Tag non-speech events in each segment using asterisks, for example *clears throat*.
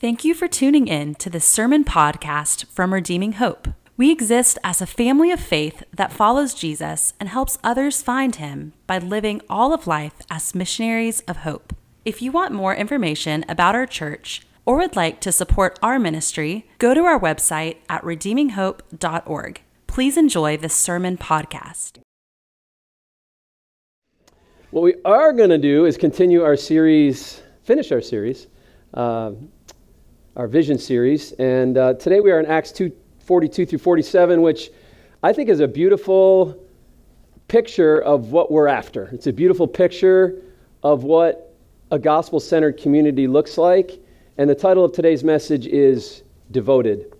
Thank you for tuning in to the Sermon Podcast from Redeeming Hope. We exist as a family of faith that follows Jesus and helps others find him by living all of life as missionaries of hope. If you want more information about our church or would like to support our ministry, go to our website at redeeminghope.org. Please enjoy this sermon podcast. What we are going to do is continue our series, finish our series, uh, our vision series. And uh, today we are in Acts 2 42 through 47, which I think is a beautiful picture of what we're after. It's a beautiful picture of what a gospel centered community looks like. And the title of today's message is Devoted.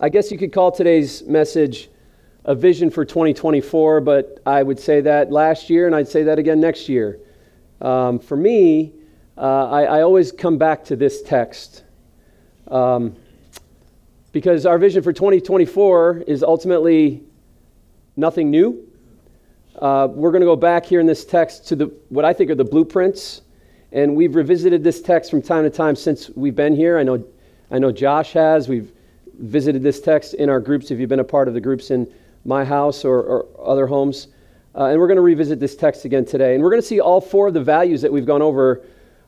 I guess you could call today's message a vision for 2024, but I would say that last year and I'd say that again next year. Um, for me, uh, I, I, always come back to this text. Um, because our vision for 2024 is ultimately nothing new. Uh, we're going to go back here in this text to the, what I think are the blueprints. And we've revisited this text from time to time since we've been here. I know, I know Josh has. We've visited this text in our groups if you've been a part of the groups in my house or, or other homes. Uh, and we're going to revisit this text again today. And we're going to see all four of the values that we've gone over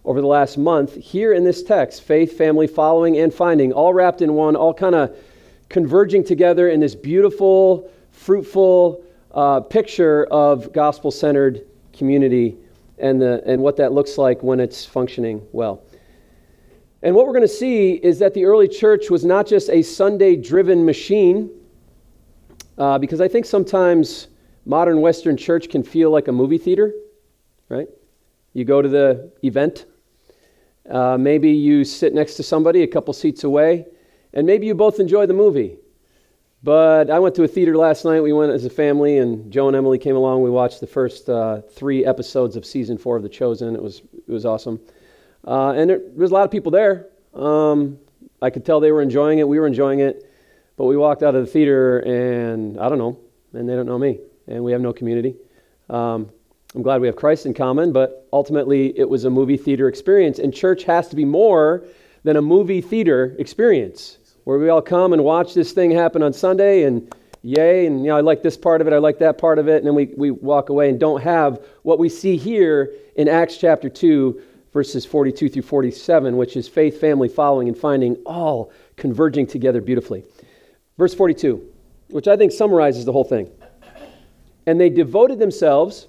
over the last month here in this text faith, family, following, and finding, all wrapped in one, all kind of converging together in this beautiful, fruitful uh, picture of gospel centered community and, the, and what that looks like when it's functioning well. And what we're going to see is that the early church was not just a Sunday driven machine, uh, because I think sometimes modern Western church can feel like a movie theater, right? You go to the event uh, maybe you sit next to somebody a couple seats away, and maybe you both enjoy the movie. But I went to a theater last night. We went as a family, and Joe and Emily came along. We watched the first uh, three episodes of season four of The Chosen. It was it was awesome, uh, and there, was a lot of people there. Um, I could tell they were enjoying it. We were enjoying it, but we walked out of the theater, and I don't know, and they don't know me, and we have no community. Um, I'm glad we have Christ in common, but ultimately it was a movie theater experience. And church has to be more than a movie theater experience where we all come and watch this thing happen on Sunday and yay, and you know, I like this part of it, I like that part of it, and then we, we walk away and don't have what we see here in Acts chapter 2, verses 42 through 47, which is faith, family, following, and finding all converging together beautifully. Verse 42, which I think summarizes the whole thing. And they devoted themselves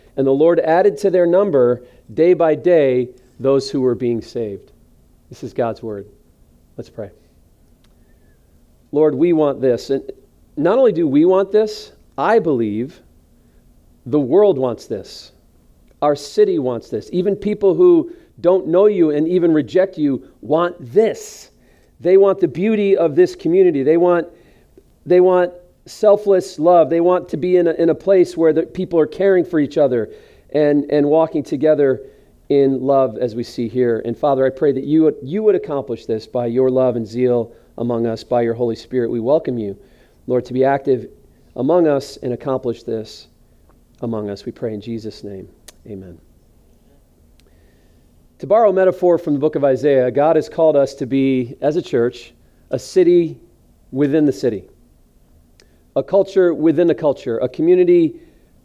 And the Lord added to their number day by day those who were being saved. This is God's word. Let's pray. Lord, we want this. And not only do we want this, I believe the world wants this. Our city wants this. Even people who don't know you and even reject you want this. They want the beauty of this community. They want, they want selfless love. They want to be in a, in a place where the people are caring for each other and, and walking together in love as we see here. And Father, I pray that you would, you would accomplish this by your love and zeal among us, by your Holy Spirit. We welcome you, Lord, to be active among us and accomplish this among us. We pray in Jesus' name. Amen. To borrow a metaphor from the book of Isaiah, God has called us to be, as a church, a city within the city, a culture within a culture, a community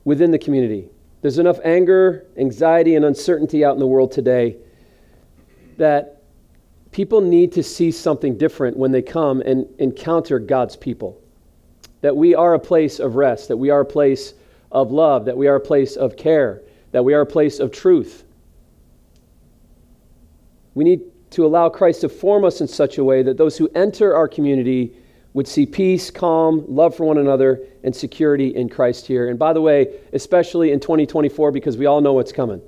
within the community. There's enough anger, anxiety, and uncertainty out in the world today that people need to see something different when they come and encounter God's people. That we are a place of rest, that we are a place of love, that we are a place of care, that we are a place of truth. We need to allow Christ to form us in such a way that those who enter our community would see peace, calm, love for one another, and security in Christ here. And by the way, especially in 2024, because we all know what's coming.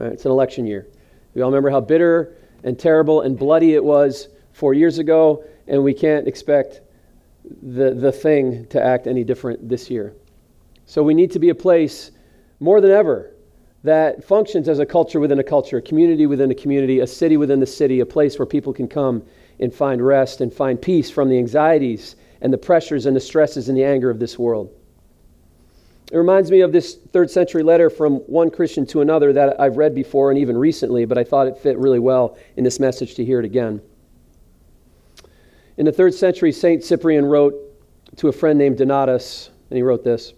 Right? It's an election year. We all remember how bitter and terrible and bloody it was four years ago, and we can't expect the, the thing to act any different this year. So we need to be a place more than ever that functions as a culture within a culture, a community within a community, a city within the city, a place where people can come and find rest and find peace from the anxieties and the pressures and the stresses and the anger of this world. It reminds me of this third century letter from one Christian to another that I've read before and even recently, but I thought it fit really well in this message to hear it again. In the third century, St. Cyprian wrote to a friend named Donatus, and he wrote this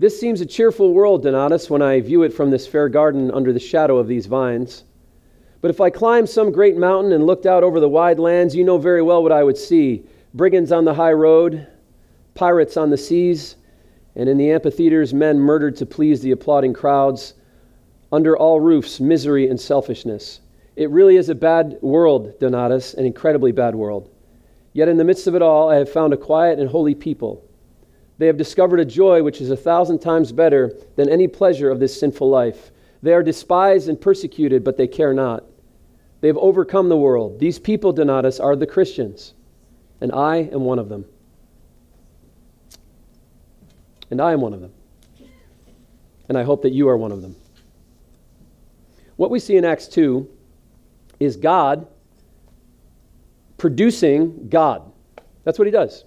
This seems a cheerful world, Donatus, when I view it from this fair garden under the shadow of these vines. But if I climbed some great mountain and looked out over the wide lands, you know very well what I would see brigands on the high road, pirates on the seas, and in the amphitheaters, men murdered to please the applauding crowds. Under all roofs, misery and selfishness. It really is a bad world, Donatus, an incredibly bad world. Yet in the midst of it all, I have found a quiet and holy people. They have discovered a joy which is a thousand times better than any pleasure of this sinful life. They are despised and persecuted, but they care not. They have overcome the world. These people, Donatus, are the Christians, and I am one of them. And I am one of them. And I hope that you are one of them. What we see in Acts 2 is God producing God. That's what he does.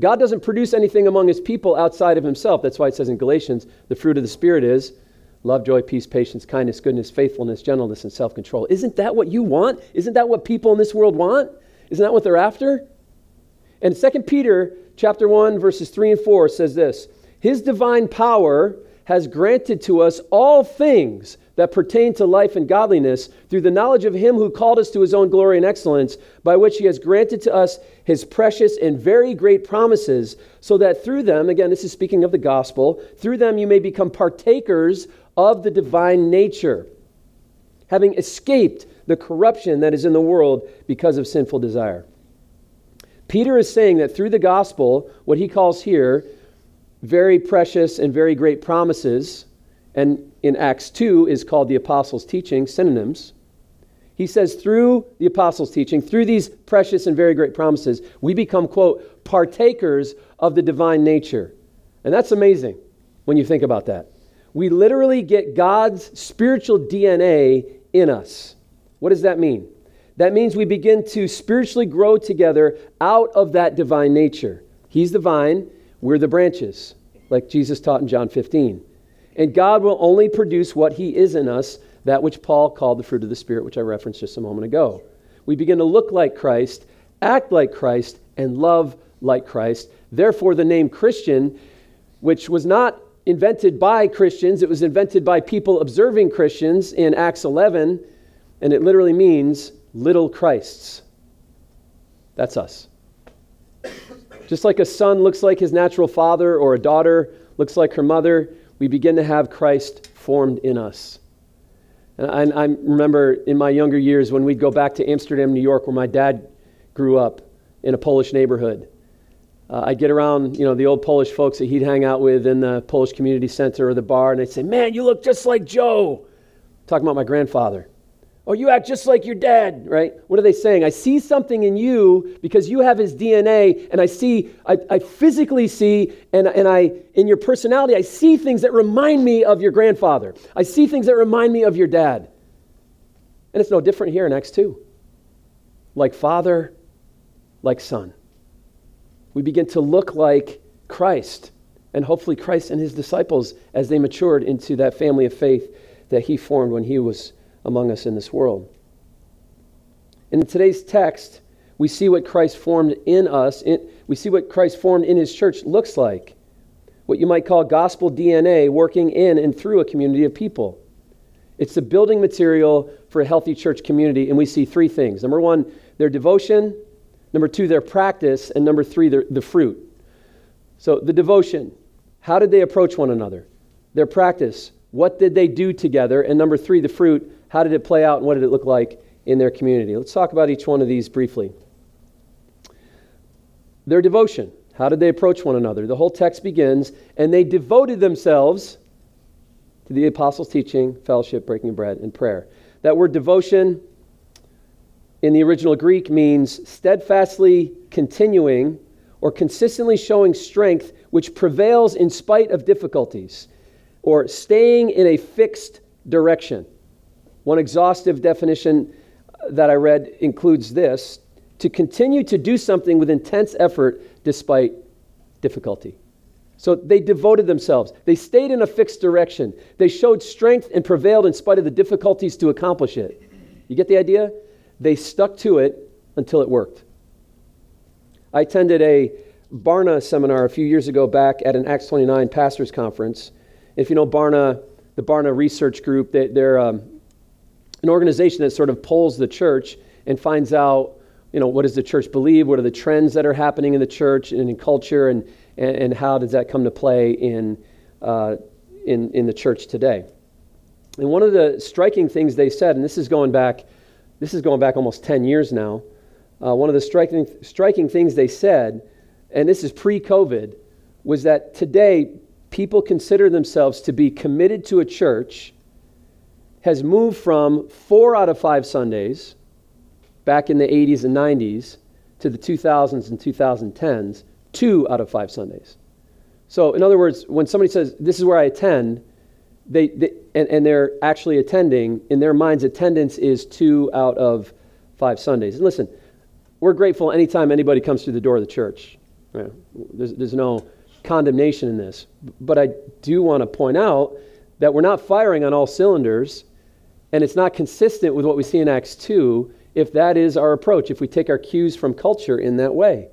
God doesn't produce anything among his people outside of himself. That's why it says in Galatians, the fruit of the Spirit is love, joy, peace, patience, kindness, goodness, faithfulness, gentleness, and self control. Isn't that what you want? Isn't that what people in this world want? Isn't that what they're after? And 2 Peter chapter 1 verses 3 and 4 says this, his divine power has granted to us all things that pertain to life and godliness through the knowledge of him who called us to his own glory and excellence, by which he has granted to us his precious and very great promises, so that through them, again, this is speaking of the gospel, through them you may become partakers of the divine nature, having escaped the corruption that is in the world because of sinful desire. Peter is saying that through the gospel, what he calls here very precious and very great promises, and in Acts 2 is called the apostles' teaching, synonyms. He says, through the apostles' teaching, through these precious and very great promises, we become, quote, partakers of the divine nature. And that's amazing when you think about that. We literally get God's spiritual DNA in us. What does that mean? That means we begin to spiritually grow together out of that divine nature. He's the vine, we're the branches, like Jesus taught in John 15. And God will only produce what He is in us, that which Paul called the fruit of the Spirit, which I referenced just a moment ago. We begin to look like Christ, act like Christ, and love like Christ. Therefore, the name Christian, which was not invented by Christians, it was invented by people observing Christians in Acts 11, and it literally means little Christs. That's us. Just like a son looks like his natural father or a daughter looks like her mother, we begin to have Christ formed in us. And I, I, remember in my younger years when we'd go back to Amsterdam, New York, where my dad grew up in a Polish neighborhood. Uh, I'd get around, you know, the old Polish folks that he'd hang out with in the Polish community center or the bar, and they'd say, "Man, you look just like Joe." Talking about my grandfather. Oh, you act just like your dad, right? What are they saying? I see something in you because you have his DNA, and I see, I, I physically see, and, and I, in your personality, I see things that remind me of your grandfather. I see things that remind me of your dad. And it's no different here in Acts 2. Like father, like son. We begin to look like Christ, and hopefully Christ and his disciples as they matured into that family of faith that he formed when he was among us in this world. In today's text, we see what Christ formed in us, in, we see what Christ formed in his church looks like. What you might call gospel DNA working in and through a community of people. It's the building material for a healthy church community, and we see three things. Number one, their devotion. Number two, their practice. And number three, their, the fruit. So, the devotion. How did they approach one another? Their practice. What did they do together? And number three, the fruit. How did it play out and what did it look like in their community? Let's talk about each one of these briefly. Their devotion. How did they approach one another? The whole text begins, and they devoted themselves to the apostles' teaching, fellowship, breaking bread, and prayer. That word devotion, in the original Greek means steadfastly continuing or consistently showing strength which prevails in spite of difficulties, or staying in a fixed direction. One exhaustive definition that I read includes this to continue to do something with intense effort despite difficulty. So they devoted themselves. They stayed in a fixed direction. They showed strength and prevailed in spite of the difficulties to accomplish it. You get the idea? They stuck to it until it worked. I attended a Barna seminar a few years ago back at an Acts 29 pastors conference. If you know Barna, the Barna Research Group, they, are um, an organization that sort of polls the church and finds out, you know, what does the church believe? What are the trends that are happening in the church and in culture, and, and, and how does that come to play in, uh, in, in the church today? And one of the striking things they said, and this is going back, this is going back almost 10 years now. Uh, one of the striking, striking things they said, and this is pre COVID, was that today people consider themselves to be committed to a church has moved from four out of five Sundays back in the 80s and 90s to the 2000s and 2010s, two out of five Sundays. So, in other words, when somebody says, This is where I attend, they, they and, and they're actually attending, in their minds, attendance is two out of five Sundays. And listen, we're grateful anytime anybody comes through the door of the church. There's, there's no condemnation in this. But I do want to point out that we're not firing on all cylinders, and it's not consistent with what we see in Acts 2 if that is our approach, if we take our cues from culture in that way.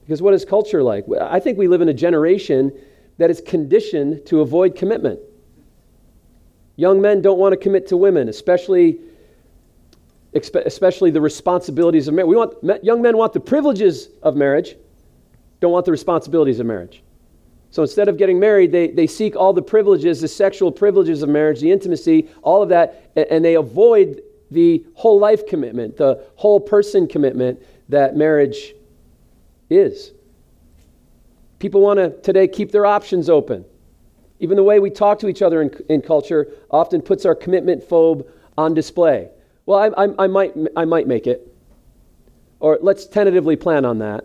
Because what is culture like? I think we live in a generation that is conditioned to avoid commitment. Young men don't want to commit to women, especially especially the responsibilities of marriage. We want young men want the privileges of marriage, don't want the responsibilities of marriage. So instead of getting married, they, they seek all the privileges, the sexual privileges of marriage, the intimacy, all of that, and they avoid the whole life commitment, the whole person commitment that marriage is. People want to today keep their options open. Even the way we talk to each other in, in culture often puts our commitment phobe on display. Well, I, I, I, might, I might make it. Or let's tentatively plan on that.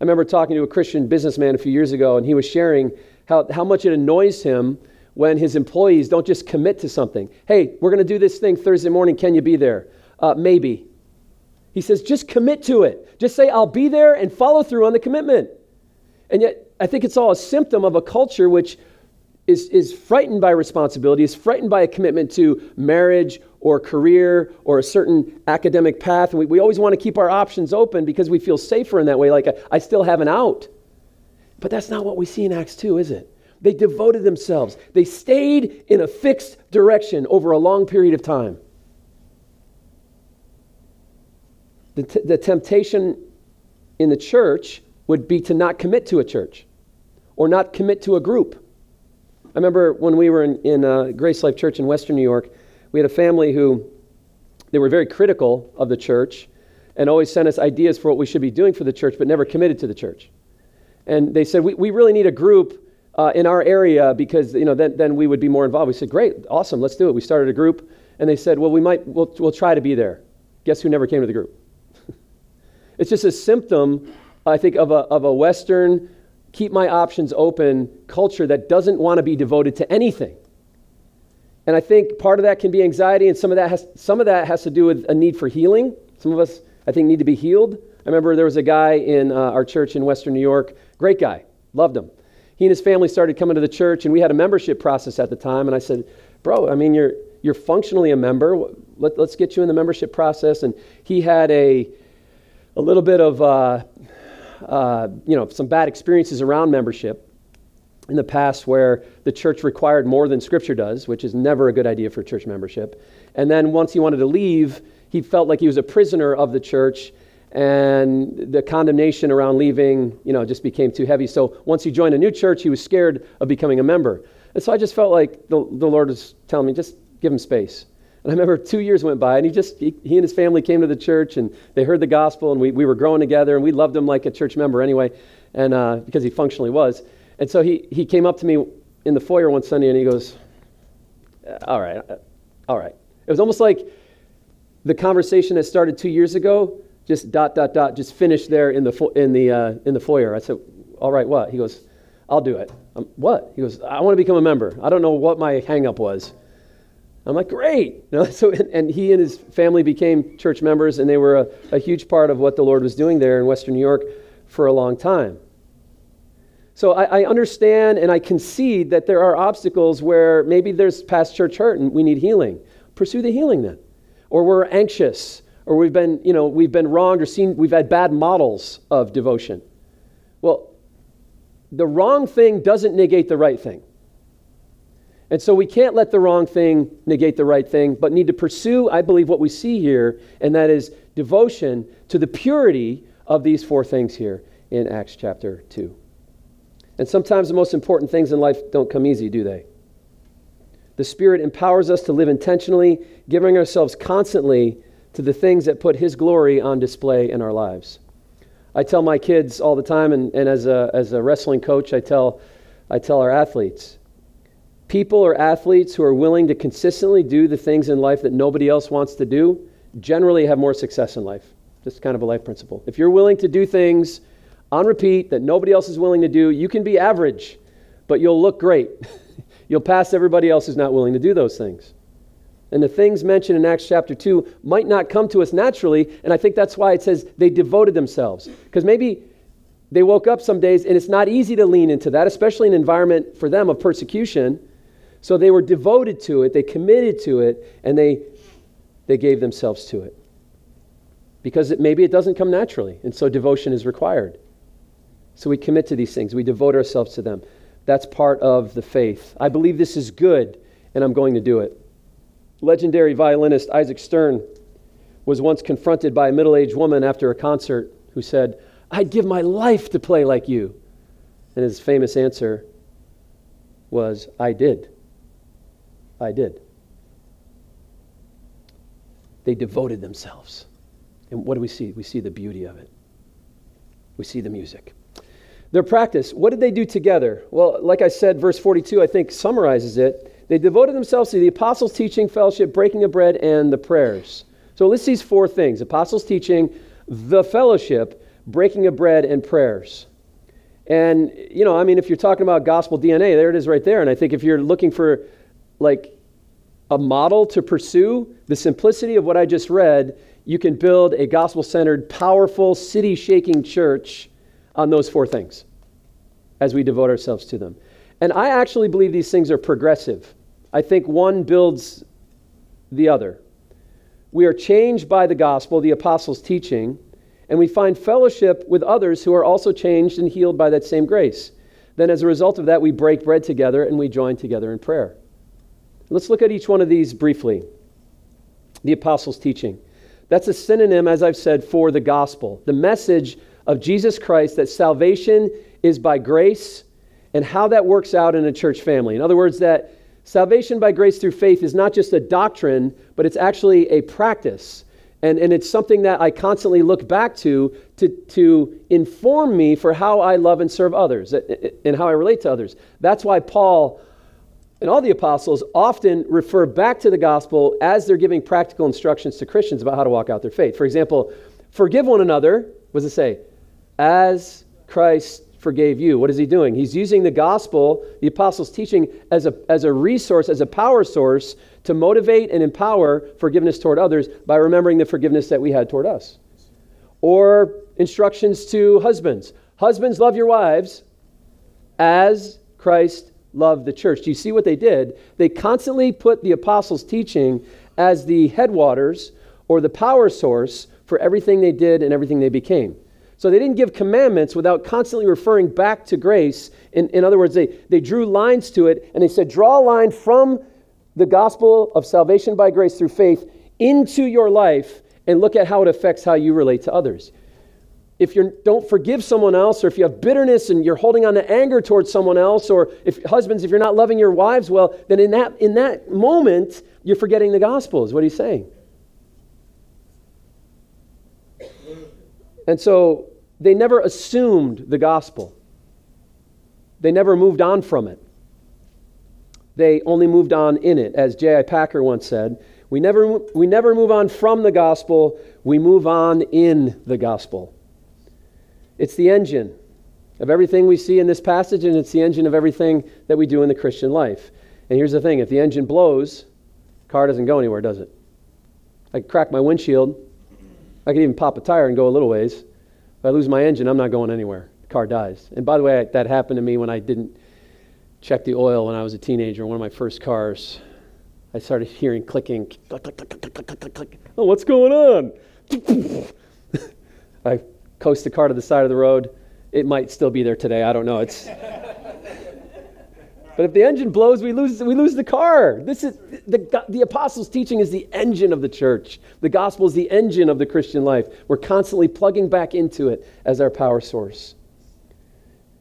I remember talking to a Christian businessman a few years ago, and he was sharing how, how much it annoys him when his employees don't just commit to something. Hey, we're going to do this thing Thursday morning. Can you be there? Uh, maybe. He says, just commit to it. Just say, I'll be there and follow through on the commitment. And yet, I think it's all a symptom of a culture which is, is frightened by responsibility, is frightened by a commitment to marriage or career or a certain academic path. And we, we always want to keep our options open because we feel safer in that way, like I, I still have an out. But that's not what we see in Acts 2, is it? They devoted themselves, they stayed in a fixed direction over a long period of time. The, t- the temptation in the church would be to not commit to a church or not commit to a group. I remember when we were in, in uh, Grace Life Church in Western New York, we had a family who they were very critical of the church and always sent us ideas for what we should be doing for the church, but never committed to the church. And they said, we, we really need a group uh, in our area because you know, then, then we would be more involved. We said, great, awesome, let's do it. We started a group, and they said, well, we might, we'll, we'll try to be there. Guess who never came to the group? *laughs* it's just a symptom, I think, of a, of a Western, keep my options open culture that doesn't want to be devoted to anything. And I think part of that can be anxiety, and some of that has, some of that has to do with a need for healing. Some of us, I think, need to be healed. I remember there was a guy in uh, our church in Western New York, great guy, loved him. He and his family started coming to the church, and we had a membership process at the time. And I said, Bro, I mean, you're, you're functionally a member. Let, us get you in the membership process. And he had a, a little bit of, uh, uh, you know, some bad experiences around membership in the past where the church required more than Scripture does, which is never a good idea for church membership. And then once he wanted to leave, he felt like he was a prisoner of the church, and the condemnation around leaving, you know, just became too heavy. So once he joined a new church, he was scared of becoming a member. And so I just felt like the, the Lord was telling me, just give him space. And I remember two years went by, and he just, he, he and his family came to the church, and they heard the gospel, and we, we were growing together, and we loved him like a church member anyway, and uh, because he functionally was. And so he, he came up to me in the foyer one Sunday and he goes, All right, uh, all right. It was almost like the conversation that started two years ago, just dot, dot, dot, just finished there in the, fo- in the, uh, in the foyer. I said, All right, what? He goes, I'll do it. What? He goes, I want to become a member. I don't know what my hangup was. I'm like, great. *laughs* You know, so, and, and, he and his family became church members, and they were a, a huge part of what the Lord was doing there in Western New York for a long time. So I, I, understand and I concede that there are obstacles where maybe there's past church hurt and we need healing. Pursue the healing then. Or we're anxious, or we've been, you know, we've been wronged or seen, we've had bad models of devotion. Well, the wrong thing doesn't negate the right thing. And so we can't let the wrong thing negate the right thing, but need to pursue, I believe, what we see here, and that is devotion to the purity of these four things here in Acts chapter 2. And sometimes the most important things in life don't come easy, do they? The Spirit empowers us to live intentionally, giving ourselves constantly to the things that put His glory on display in our lives. I tell my kids all the time, and, and as, a, as a wrestling coach, I tell, I tell our athletes people or athletes who are willing to consistently do the things in life that nobody else wants to do generally have more success in life. Just kind of a life principle. If you're willing to do things on repeat that nobody else is willing to do. You can be average, but you'll look great. *laughs* you'll pass everybody else who's not willing to do those things. And the things mentioned in Acts chapter 2 might not come to us naturally, and I think that's why it says they devoted themselves. Because maybe they woke up some days and it's not easy to lean into that, especially in an environment for them of persecution. So they were devoted to it, they committed to it, and they, they gave themselves to it. Because it, maybe it doesn't come naturally, and so devotion is required. So we commit to these things, we devote ourselves to them. That's part of the faith. I believe this is good, and I'm going to do it. Legendary violinist Isaac Stern was once confronted by a middle aged woman after a concert who said, I'd give my life to play like you. And his famous answer was, I did. I did. They devoted themselves. And what do we see? We see the beauty of it. We see the music. Their practice, what did they do together? Well, like I said, verse 42, I think, summarizes it. They devoted themselves to the apostles' teaching, fellowship, breaking of bread, and the prayers. So let's see these four things apostles' teaching, the fellowship, breaking of bread, and prayers. And, you know, I mean, if you're talking about gospel DNA, there it is right there. And I think if you're looking for, like, a model to pursue, the simplicity of what I just read, you can build a gospel centered, powerful, city shaking church on those four things as we devote ourselves to them. And I actually believe these things are progressive. I think one builds the other. We are changed by the gospel, the apostles' teaching, and we find fellowship with others who are also changed and healed by that same grace. Then, as a result of that, we break bread together and we join together in prayer. Let's look at each one of these briefly. The apostles' teaching. That's a synonym, as I've said, for the gospel, the message of Jesus Christ that salvation is by grace and how that works out in a church family. In other words, that salvation by grace through faith is not just a doctrine, but it's actually a practice. And, and it's something that I constantly look back to, to to inform me for how I love and serve others and how I relate to others. That's why Paul and all the apostles often refer back to the gospel as they're giving practical instructions to Christians about how to walk out their faith. For example, forgive one another, what does it say? as Christ forgave you. What is he doing? He's using the gospel, the apostles' teaching, as a, as a resource, as a power source to motivate and empower forgiveness toward others by remembering the forgiveness that we had toward us. Or instructions to husbands Husbands, love your wives as Christ loved the church. Do you see what they did? They constantly put the apostles' teaching as the headwaters or the power source for everything they did and everything they became. So they didn't give commandments without constantly referring back to grace. In, in other words, they, they drew lines to it and they said, draw a line from the gospel of salvation by grace through faith into your life and look at how it affects how you relate to others. If you don't forgive someone else, or if you have bitterness and you're holding on to anger towards someone else, or if husbands, if you're not loving your wives well, then in that, in that moment, you're forgetting the gospel, is what he's saying. And so they never assumed the gospel, they never moved on from it. They only moved on in it. As J.I. Packer once said, We never, we never move on from the gospel, we move on in the gospel. It's the engine of everything we see in this passage, and it's the engine of everything that we do in the Christian life. And here's the thing if the engine blows, car doesn't go anywhere, does it? I could crack my windshield. I could even pop a tire and go a little ways. If I lose my engine, I'm not going anywhere. The car dies. And by the way, that happened to me when I didn't check the oil when I was a teenager, one of my first cars. I started hearing clicking. Click, click, click, click, click, click, click. Oh, what's going on? *laughs* I coast the car to the side of the road. It might still be there today. I don't know. It's. but if the engine blows, we lose, we lose the car. This is the, the apostles' teaching is the engine of the church. The gospel is the engine of the Christian life. We're constantly plugging back into it as our power source.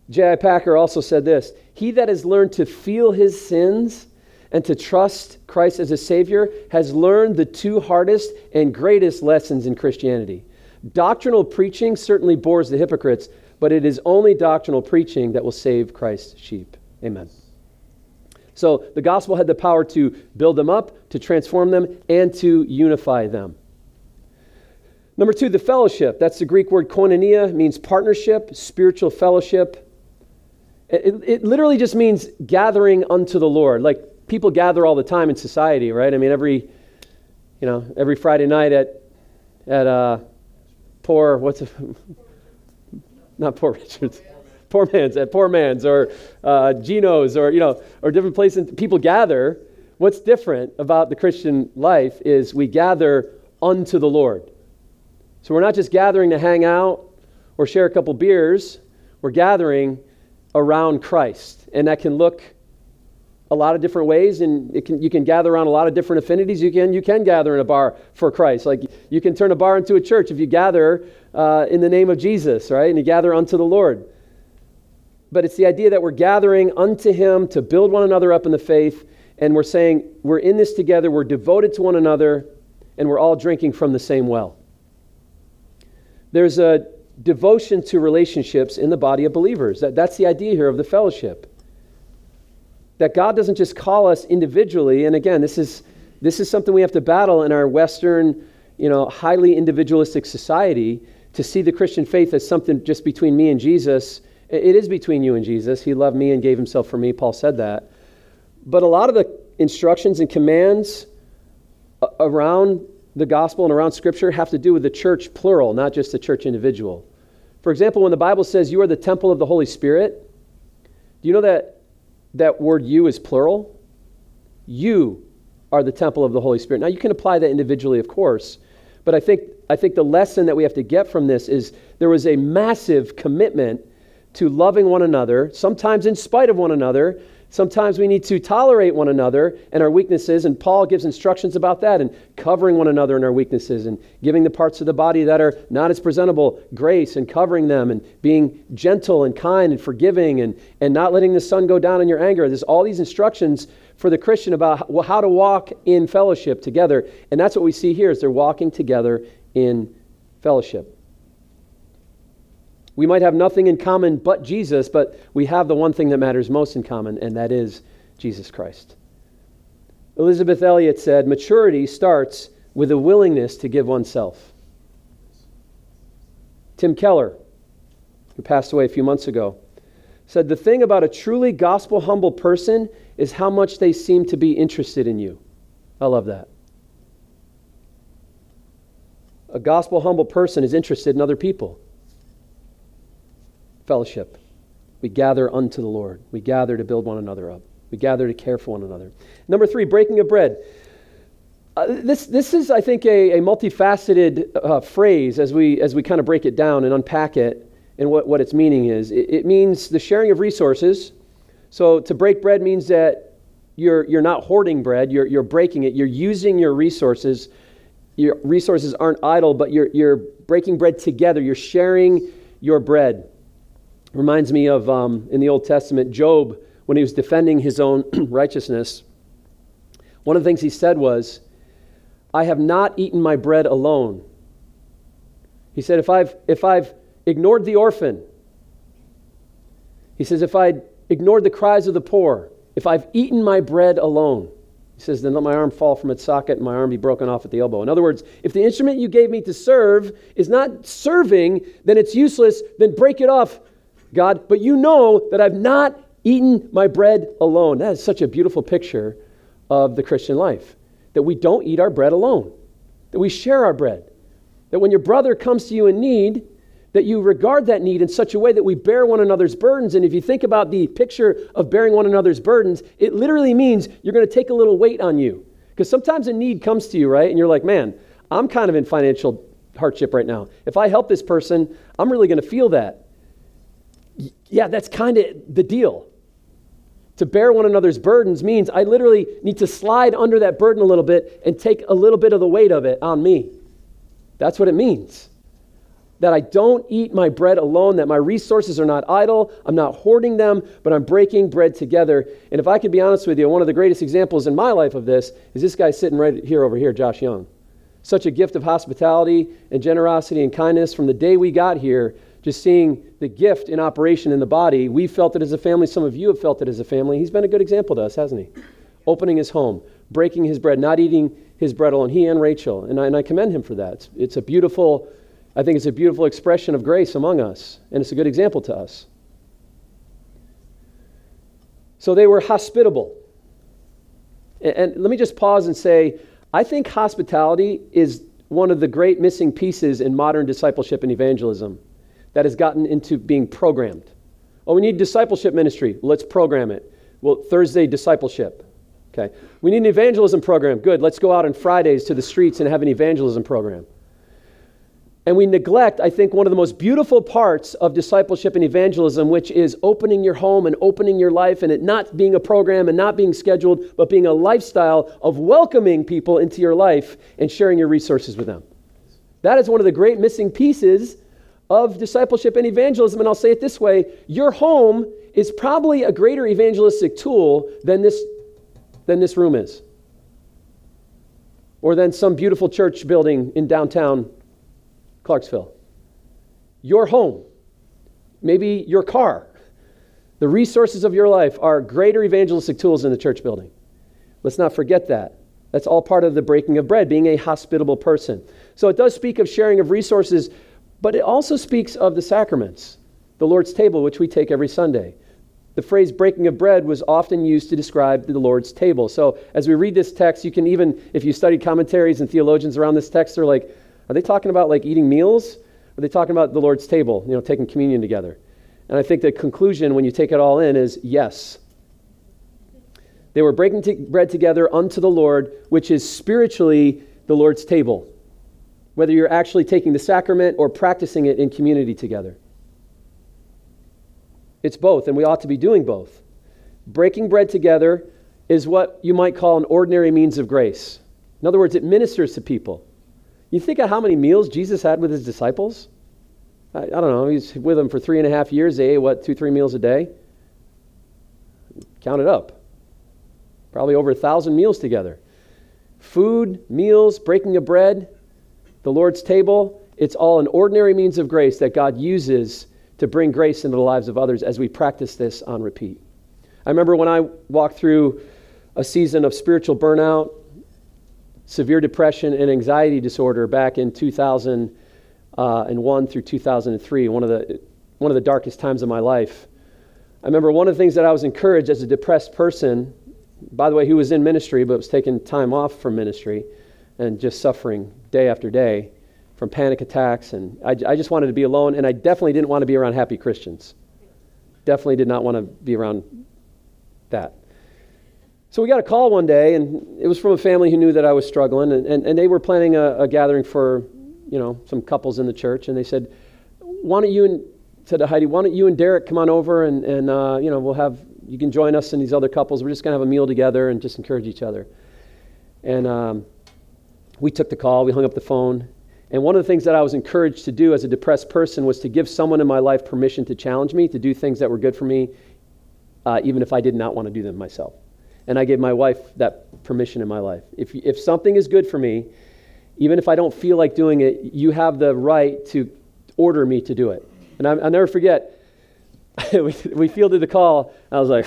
J.I. Packer also said this He that has learned to feel his sins and to trust Christ as a Savior has learned the two hardest and greatest lessons in Christianity. Doctrinal preaching certainly bores the hypocrites, but it is only doctrinal preaching that will save Christ's sheep. Amen. So the gospel had the power to build them up, to transform them, and to unify them. Number two, the fellowship. That's the Greek word koinonia, means partnership, spiritual fellowship. It, it literally just means gathering unto the Lord. Like people gather all the time in society, right? I mean, every, you know, every Friday night at, at uh, poor, what's it? Not poor *laughs* Richards. Poor man's at poor man's or uh, Geno's or you know or different places people gather. What's different about the Christian life is we gather unto the Lord. So we're not just gathering to hang out or share a couple beers. We're gathering around Christ, and that can look a lot of different ways and can, you can gather around a lot of different affinities. You can you can gather in a bar for christ. Like you can turn a bar into a church if you gather uh, in the name of jesus right? And you gather unto the lord. But it's the idea that we're gathering unto him to build one another up in the faith and we're saying we're in this together we're devoted to one another and we're all drinking from the same well. There's a devotion to relationships in the body of believers. That, that's the idea here of the fellowship that God doesn't just call us individually. And again, this is, this is something we have to battle in our Western, you know, highly individualistic society to see the Christian faith as something just between me and Jesus. It is between you and Jesus. He loved me and gave himself for me. Paul said that. But a lot of the instructions and commands uh, around the gospel and around scripture have to do with the church plural, not just the church individual. For example, when the Bible says you are the temple of the Holy Spirit, do you know that that word you is plural. You are the temple of the Holy Spirit. Now, you can apply that individually, of course, but I think, I think the lesson that we have to get from this is there was a massive commitment to loving one another, sometimes in spite of one another, Sometimes we need to tolerate one another and our weaknesses, and Paul gives instructions about that and covering one another in our weaknesses and giving the parts of the body that are not as presentable grace and covering them and being gentle and kind and forgiving and, and not letting the sun go down in your anger. There's all these instructions for the Christian about how to walk in fellowship together. And that's what we see here is they're walking together in fellowship. We might have nothing in common but Jesus, but we have the one thing that matters most in common, and that is Jesus Christ. Elisabeth Elliot said, Maturity starts with a willingness to give oneself. Tim Keller, who passed away a few months ago, said, The thing about a truly gospel humble person is how much they seem to be interested in you. I love that. A gospel humble person is interested in other people fellowship. We gather unto the Lord. We gather to build one another up. We gather to care for one another. Number three, breaking of bread. Uh, this, this is, I think, a, a multifaceted uh, phrase as we, as we kind of break it down and unpack it and what, what its meaning is. It, it means the sharing of resources. So to break bread means that you're, you're not hoarding bread, you're, you're breaking it, you're using your resources. Your resources aren't idle, but you're, you're breaking bread together, you're sharing your bread. Reminds me of um, in the Old Testament, Job, when he was defending his own *clears throat* righteousness. One of the things he said was, I have not eaten my bread alone. He said, if I've, if I've ignored the orphan, he says, if I'd ignored the cries of the poor, if I've eaten my bread alone, He says, Then let my arm fall from its socket and my arm be broken off at the elbow. In other words, if the instrument you gave me to serve is not serving, then it's useless, then break it off, God. But you know that I've not eaten my bread alone. That is such a beautiful picture of the Christian life that we don't eat our bread alone, that we share our bread. That when your brother comes to you in need, that you regard that need in such a way that we bear one another's burdens. And if you think about the picture of bearing one another's burdens, it literally means you're going to take a little weight on you. Because sometimes a need comes to you, right? And you're like, man, I'm kind of in financial hardship right now. If I help this person, I'm really going to feel that. Yeah, that's kind of the deal. To bear one another's burdens means I literally need to slide under that burden a little bit and take a little bit of the weight of it on me. That's what it means that I don't eat my bread alone, that my resources are not idle, I'm not hoarding them, but I'm breaking bread together. And if I could be honest with you, one of the greatest examples in my life of this is this guy sitting right here over here, Josh Young. Such a gift of hospitality and generosity and kindness from the day we got here, just seeing the gift in operation in the body. We felt it as a family, some of you have felt it as a family. He's been a good example to us, hasn't he? Opening his home, breaking his bread, not eating his bread alone, he and Rachel. And I, and I commend him for that. It's, it's a beautiful I think it's a beautiful expression of grace among us, and it's a good example to us. So they were hospitable. And, and let me just pause and say I think hospitality is one of the great missing pieces in modern discipleship and evangelism that has gotten into being programmed. Oh, we need discipleship ministry. Let's program it. Well, Thursday, discipleship. Okay. We need an evangelism program. Good. Let's go out on Fridays to the streets and have an evangelism program. And we neglect, I think, one of the most beautiful parts of discipleship and evangelism, which is opening your home and opening your life and it not being a program and not being scheduled, but being a lifestyle of welcoming people into your life and sharing your resources with them. That is one of the great missing pieces of discipleship and evangelism. And I'll say it this way your home is probably a greater evangelistic tool than this, than this room is, or than some beautiful church building in downtown Clarksville. Your home, maybe your car, the resources of your life are greater evangelistic tools than the church building. Let's not forget that. That's all part of the breaking of bread, being a hospitable person. So it does speak of sharing of resources, but it also speaks of the sacraments, the Lord's table, which we take every Sunday. The phrase breaking of bread was often used to describe the Lord's table. So as we read this text, you can even, if you study commentaries and theologians around this text, they're like, are they talking about like eating meals? Are they talking about the Lord's table, you know, taking communion together? And I think the conclusion, when you take it all in, is yes. They were breaking t- bread together unto the Lord, which is spiritually the Lord's table, whether you're actually taking the sacrament or practicing it in community together. It's both, and we ought to be doing both. Breaking bread together is what you might call an ordinary means of grace. In other words, it ministers to people. You think of how many meals Jesus had with his disciples? I, I don't know. He's with them for three and a half years. They ate, what, two, three meals a day? Count it up. Probably over a thousand meals together. Food, meals, breaking of bread, the Lord's table, it's all an ordinary means of grace that God uses to bring grace into the lives of others as we practice this on repeat. I remember when I walked through a season of spiritual burnout, severe depression and anxiety disorder back in 2001 uh, through 2003, one of, the, one of the darkest times of my life. I remember one of the things that I was encouraged as a depressed person, by the way, who was in ministry but was taking time off from ministry and just suffering day after day from panic attacks. And I, I just wanted to be alone, and I definitely didn't want to be around happy Christians. Definitely did not want to be around that. So we got a call one day, and it was from a family who knew that I was struggling, and, and, and they were planning a, a, gathering for, you know, some couples in the church, and they said, why don't you and, said to Heidi, why don't you and Derek come on over, and, and uh, you know, we'll have, you can join us and these other couples. We're just going to have a meal together and just encourage each other. And um, we took the call, we hung up the phone, and one of the things that I was encouraged to do as a depressed person was to give someone in my life permission to challenge me, to do things that were good for me, uh, even if I did not want to do them myself. And I gave my wife that permission in my life. If, if something is good for me, even if I don't feel like doing it, you have the right to order me to do it. And I, will never forget, *laughs* we, we fielded the call. I was like,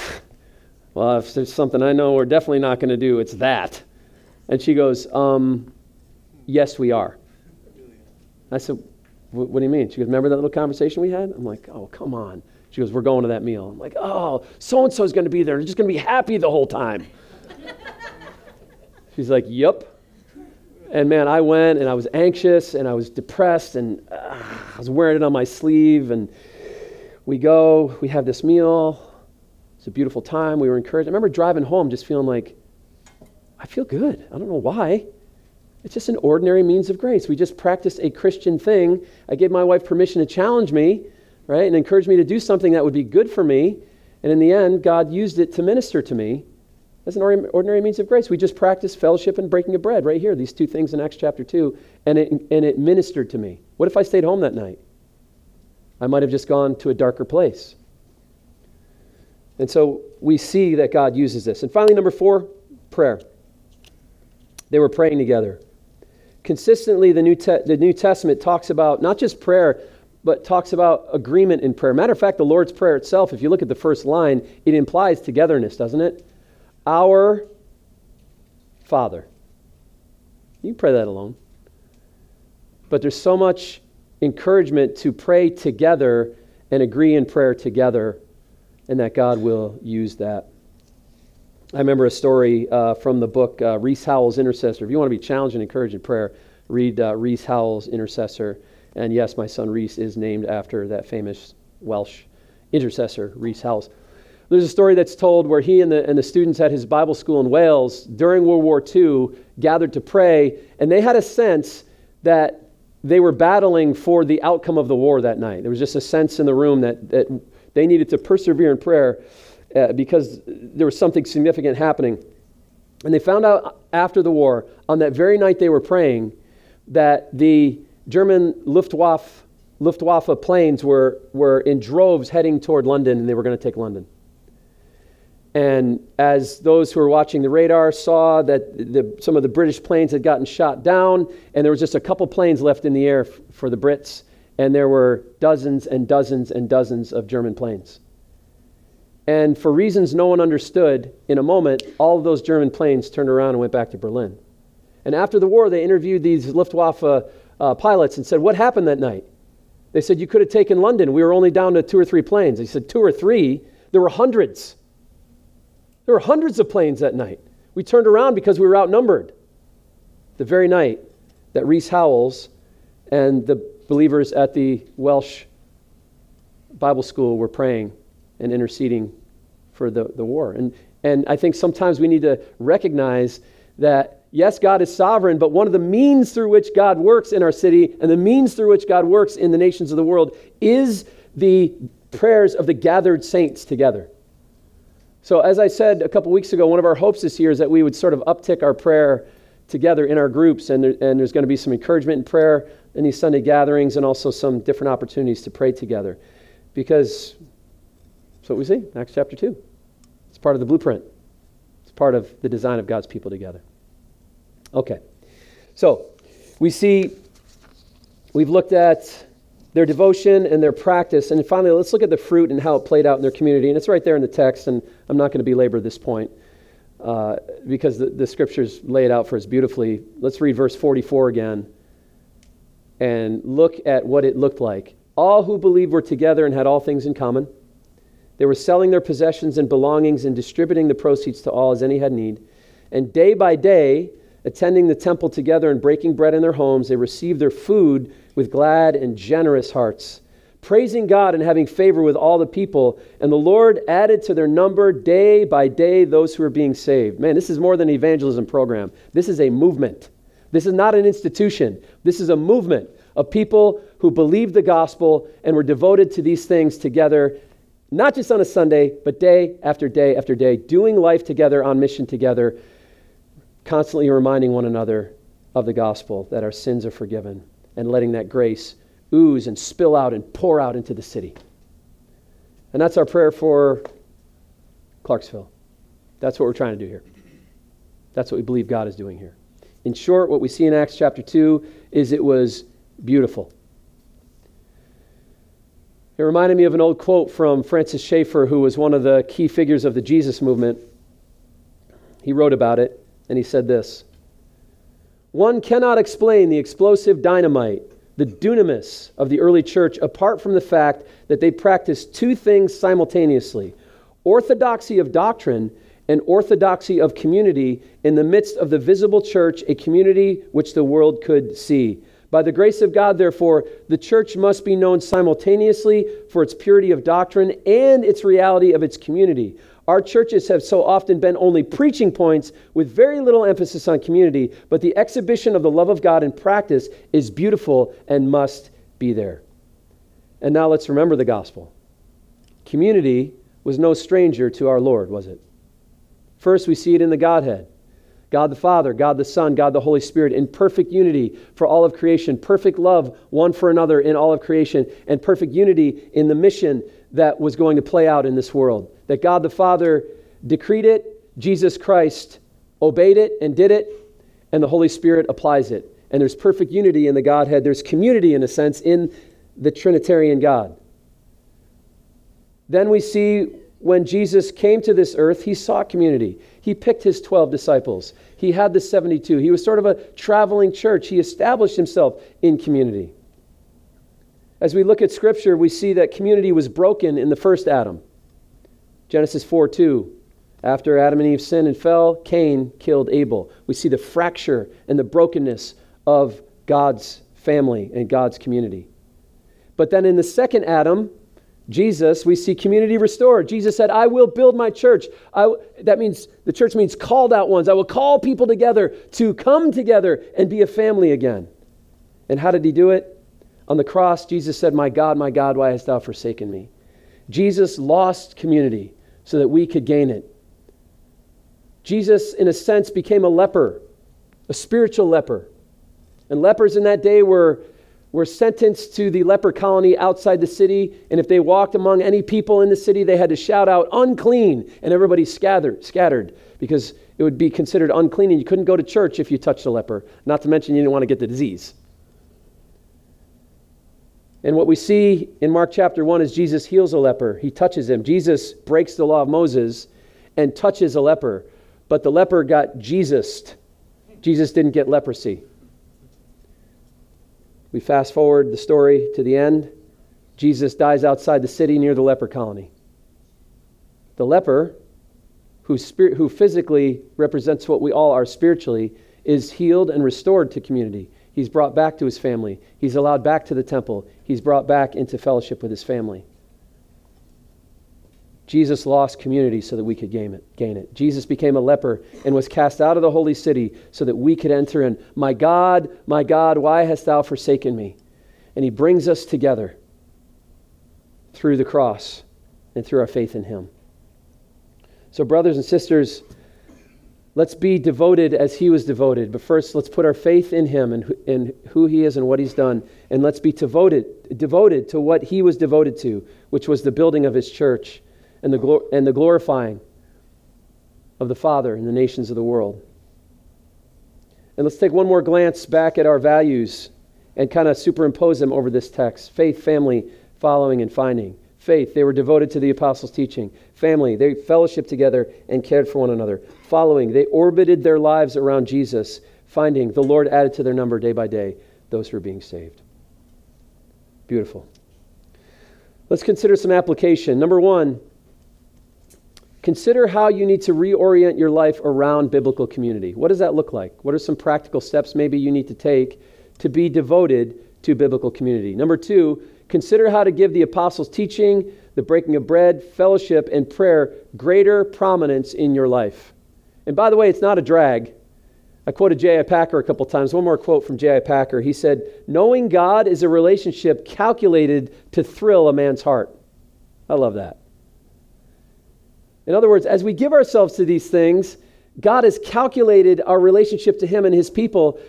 Well, if there's something I know we're definitely not going to do, it's that. And she goes, um, Yes, we are. I said, What do you mean? She goes, Remember that little conversation we had? I'm like, Oh, come on. She goes, We're going to that meal. I'm like, Oh, so and so is going to be there. They're just going to be happy the whole time. She's like, Yep. And man, I went and I was anxious and I was depressed and uh, I was wearing it on my sleeve. And we go, we have this meal. It's a beautiful time. We were encouraged. I remember driving home just feeling like, I feel good. I don't know why. It's just an ordinary means of grace. We just practiced a Christian thing. I gave my wife permission to challenge me, right, and encourage me to do something that would be good for me. And in the end, God used it to minister to me as an ordinary means of grace. We just practiced fellowship and breaking of bread right here, these two things in Acts chapter 2, and it, and it ministered to me. What if I stayed home that night? I might have just gone to a darker place. And so we see that God uses this. And finally, number four, prayer. They were praying together. Consistently, the New, Te- the New Testament talks about not just prayer, but talks about agreement in prayer. Matter of fact, the Lord's Prayer itself, if you look at the first line, it implies togetherness, doesn't it? Our Father. You pray that alone. But there's so much encouragement to pray together and agree in prayer together, and that God will use that. I remember a story uh, from the book uh, Rees Howells Intercessor. If you want to be challenged and encouraged in prayer, read uh, Rees Howells Intercessor. And yes, my son Rees is named after that famous Welsh intercessor, Rees Howells. There's a story that's told where he and the, and the students at his Bible school in Wales during World War II gathered to pray, and they had a sense that they were battling for the outcome of the war that night. There was just a sense in the room that, that they needed to persevere in prayer uh, because there was something significant happening. And they found out after the war, on that very night they were praying, that the German Luftwaffe, Luftwaffe planes were, were in droves heading toward London, and they were going to take London. And as those who were watching the radar saw that the, some of the British planes had gotten shot down, and there was just a couple planes left in the air f- for the Brits, and there were dozens and dozens and dozens of German planes. And for reasons no one understood, in a moment, all of those German planes turned around and went back to Berlin. And after the war, they interviewed these Luftwaffe uh, pilots and said, What happened that night? They said, You could have taken London. We were only down to two or three planes. They said, Two or three? There were hundreds. There were hundreds of planes that night. We turned around because we were outnumbered. The very night that Rees Howells and the believers at the Welsh Bible school were praying and interceding for the, the war. And, and I think sometimes we need to recognize that, yes, God is sovereign, but one of the means through which God works in our city and the means through which God works in the nations of the world is the prayers of the gathered saints together. So, as I said a couple weeks ago, one of our hopes this year is that we would sort of uptick our prayer together in our groups, and, there, and there's going to be some encouragement in prayer in these Sunday gatherings and also some different opportunities to pray together. Because that's what we see, Acts chapter 2. It's part of the blueprint, it's part of the design of God's people together. Okay, so we see, we've looked at their devotion and their practice. And finally, let's look at the fruit and how it played out in their community. And it's right there in the text, and I'm not going to belabor this point uh, because the, the scriptures lay it out for us beautifully. Let's read verse 44 again and look at what it looked like. All who believed were together and had all things in common. They were selling their possessions and belongings and distributing the proceeds to all as any had need. And day by day, attending the temple together and breaking bread in their homes, they received their food with glad and generous hearts, praising God and having favor with all the people. And the Lord added to their number day by day those who were being saved. Man, this is more than an evangelism program. This is a movement. This is not an institution. This is a movement of people who believed the gospel and were devoted to these things together, not just on a Sunday, but day after day after day, doing life together on mission together, constantly reminding one another of the gospel that our sins are forgiven and letting that grace ooze and spill out and pour out into the city. And that's our prayer for Clarksville. That's what we're trying to do here. That's what we believe God is doing here. In short, what we see in Acts chapter 2 is it was beautiful. It reminded me of an old quote from Francis Schaeffer, who was one of the key figures of the Jesus movement. He wrote about it, and he said this One cannot explain the explosive dynamite, the dunamis of the early church, apart from the fact that they practiced two things simultaneously orthodoxy of doctrine and orthodoxy of community in the midst of the visible church, a community which the world could see. By the grace of God, therefore, the church must be known simultaneously for its purity of doctrine and its reality of its community. Our churches have so often been only preaching points with very little emphasis on community, but the exhibition of the love of God in practice is beautiful and must be there. And now let's remember the gospel. Community was no stranger to our Lord, was it? First, we see it in the Godhead. God the Father, God the Son, God the Holy Spirit in perfect unity for all of creation, perfect love one for another in all of creation, and perfect unity in the mission that was going to play out in this world. That God the Father decreed it, Jesus Christ obeyed it and did it, and the Holy Spirit applies it. And there's perfect unity in the Godhead. There's community, in a sense, in the Trinitarian God. Then we see when Jesus came to this earth, he saw community. He picked his 12 disciples. He had the 72. He was sort of a traveling church. He established himself in community. As we look at Scripture, we see that community was broken in the first Adam. Genesis 4 2. After Adam and Eve sinned and fell, Cain killed Abel. We see the fracture and the brokenness of God's family and God's community. But then in the second Adam, Jesus, we see community restored. Jesus said, I will build my church. That means the church means called out ones. I will call people together to come together and be a family again. And how did he do it? On the cross, Jesus said, My God, my God, why hast thou forsaken me? Jesus lost community so that we could gain it. Jesus, in a sense, became a leper, a spiritual leper. And lepers in that day were were sentenced to the leper colony outside the city, and if they walked among any people in the city, they had to shout out, unclean, and everybody scattered, scattered because it would be considered unclean, and you couldn't go to church if you touched a leper, not to mention you didn't want to get the disease. And what we see in Mark chapter 1 is Jesus heals a leper. He touches him. Jesus breaks the law of Moses and touches a leper. But the leper got Jesus. Jesus didn't get leprosy. We fast forward the story to the end. Jesus dies outside the city near the leper colony. The leper, who, spirit, who physically represents what we all are spiritually, is healed and restored to community. He's brought back to his family. He's allowed back to the temple. He's brought back into fellowship with his family. Jesus lost community so that we could gain it, gain it. Jesus became a leper and was cast out of the holy city so that we could enter in. My God, my God, why hast thou forsaken me? And he brings us together through the cross and through our faith in him. So, brothers and sisters, let's be devoted as he was devoted. But first, let's put our faith in him and, in who he is and what he's done. And let's be devoted, devoted to what he was devoted to, which was the building of his church and the, glor- and the glorifying of the Father in the nations of the world. And let's take one more glance back at our values and kind of superimpose them over this text faith, family, following, and finding. Faith, they were devoted to the apostles' teaching. Family, they fellowshiped together and cared for one another. Following, they orbited their lives around Jesus. Finding, the Lord added to their number day by day those who are being saved. Beautiful. Let's consider some application. Number one, Consider how you need to reorient your life around biblical community. What does that look like? What are some practical steps maybe you need to take to be devoted to biblical community? Number two, consider how to give the apostles' teaching, the breaking of bread, fellowship, and prayer greater prominence in your life. And by the way, it's not a drag. I quoted J.I. Packer a couple times. One more quote from J.I. Packer. He said, Knowing God is a relationship calculated to thrill a man's heart. I love that. In other words, as we give ourselves to these things, God has calculated our relationship to Him and His people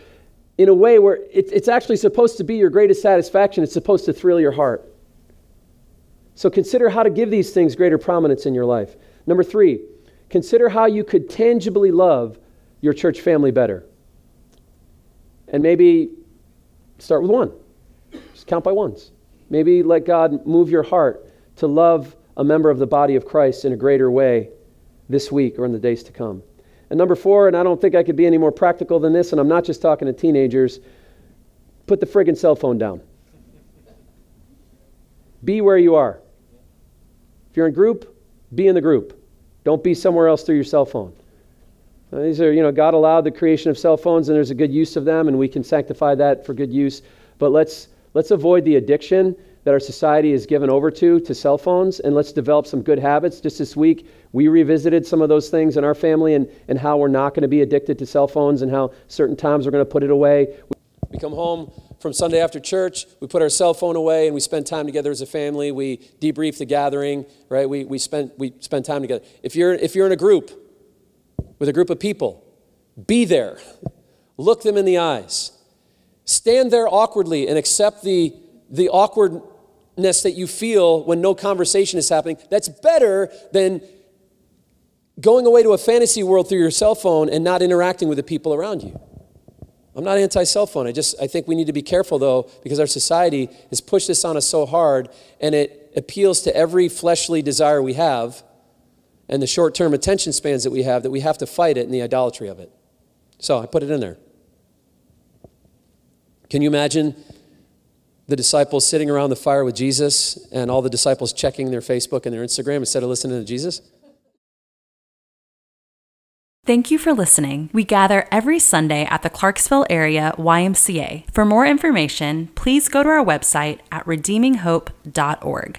in a way where it's actually supposed to be your greatest satisfaction. It's supposed to thrill your heart. So consider how to give these things greater prominence in your life. Number three, consider how you could tangibly love your church family better. And maybe start with one. Just count by ones. Maybe let God move your heart to love a member of the body of Christ in a greater way this week or in the days to come. And number four, and I don't think I could be any more practical than this, and I'm not just talking to teenagers, put the friggin' cell phone down. Be where you are. If you're in group, be in the group. Don't be somewhere else through your cell phone. Uh, these are, you know, God allowed the creation of cell phones, and there's a good use of them, and we can sanctify that for good use. But let's let's avoid the addiction that our society is given over to to cell phones, and let's develop some good habits. Just this week, we revisited some of those things in our family, and and how we're not going to be addicted to cell phones, and how certain times we're going to put it away. We come home from Sunday after church, we put our cell phone away and we spend time together as a family. We debrief the gathering, right? We, we, spend, we spend time together. If you're, if you're in a group with a group of people, be there. Look them in the eyes. Stand there awkwardly and accept the, the awkwardness that you feel when no conversation is happening. That's better than going away to a fantasy world through your cell phone and not interacting with the people around you. I'm not anti cell phone. I just I think we need to be careful though because our society has pushed this on us so hard and it appeals to every fleshly desire we have and the short-term attention spans that we have that we have to fight it and the idolatry of it. So, I put it in there. Can you imagine the disciples sitting around the fire with Jesus and all the disciples checking their Facebook and their Instagram instead of listening to Jesus? Thank you for listening. We gather every Sunday at the Clarksville area YMCA. For more information, please go to our website at redeeminghope.org.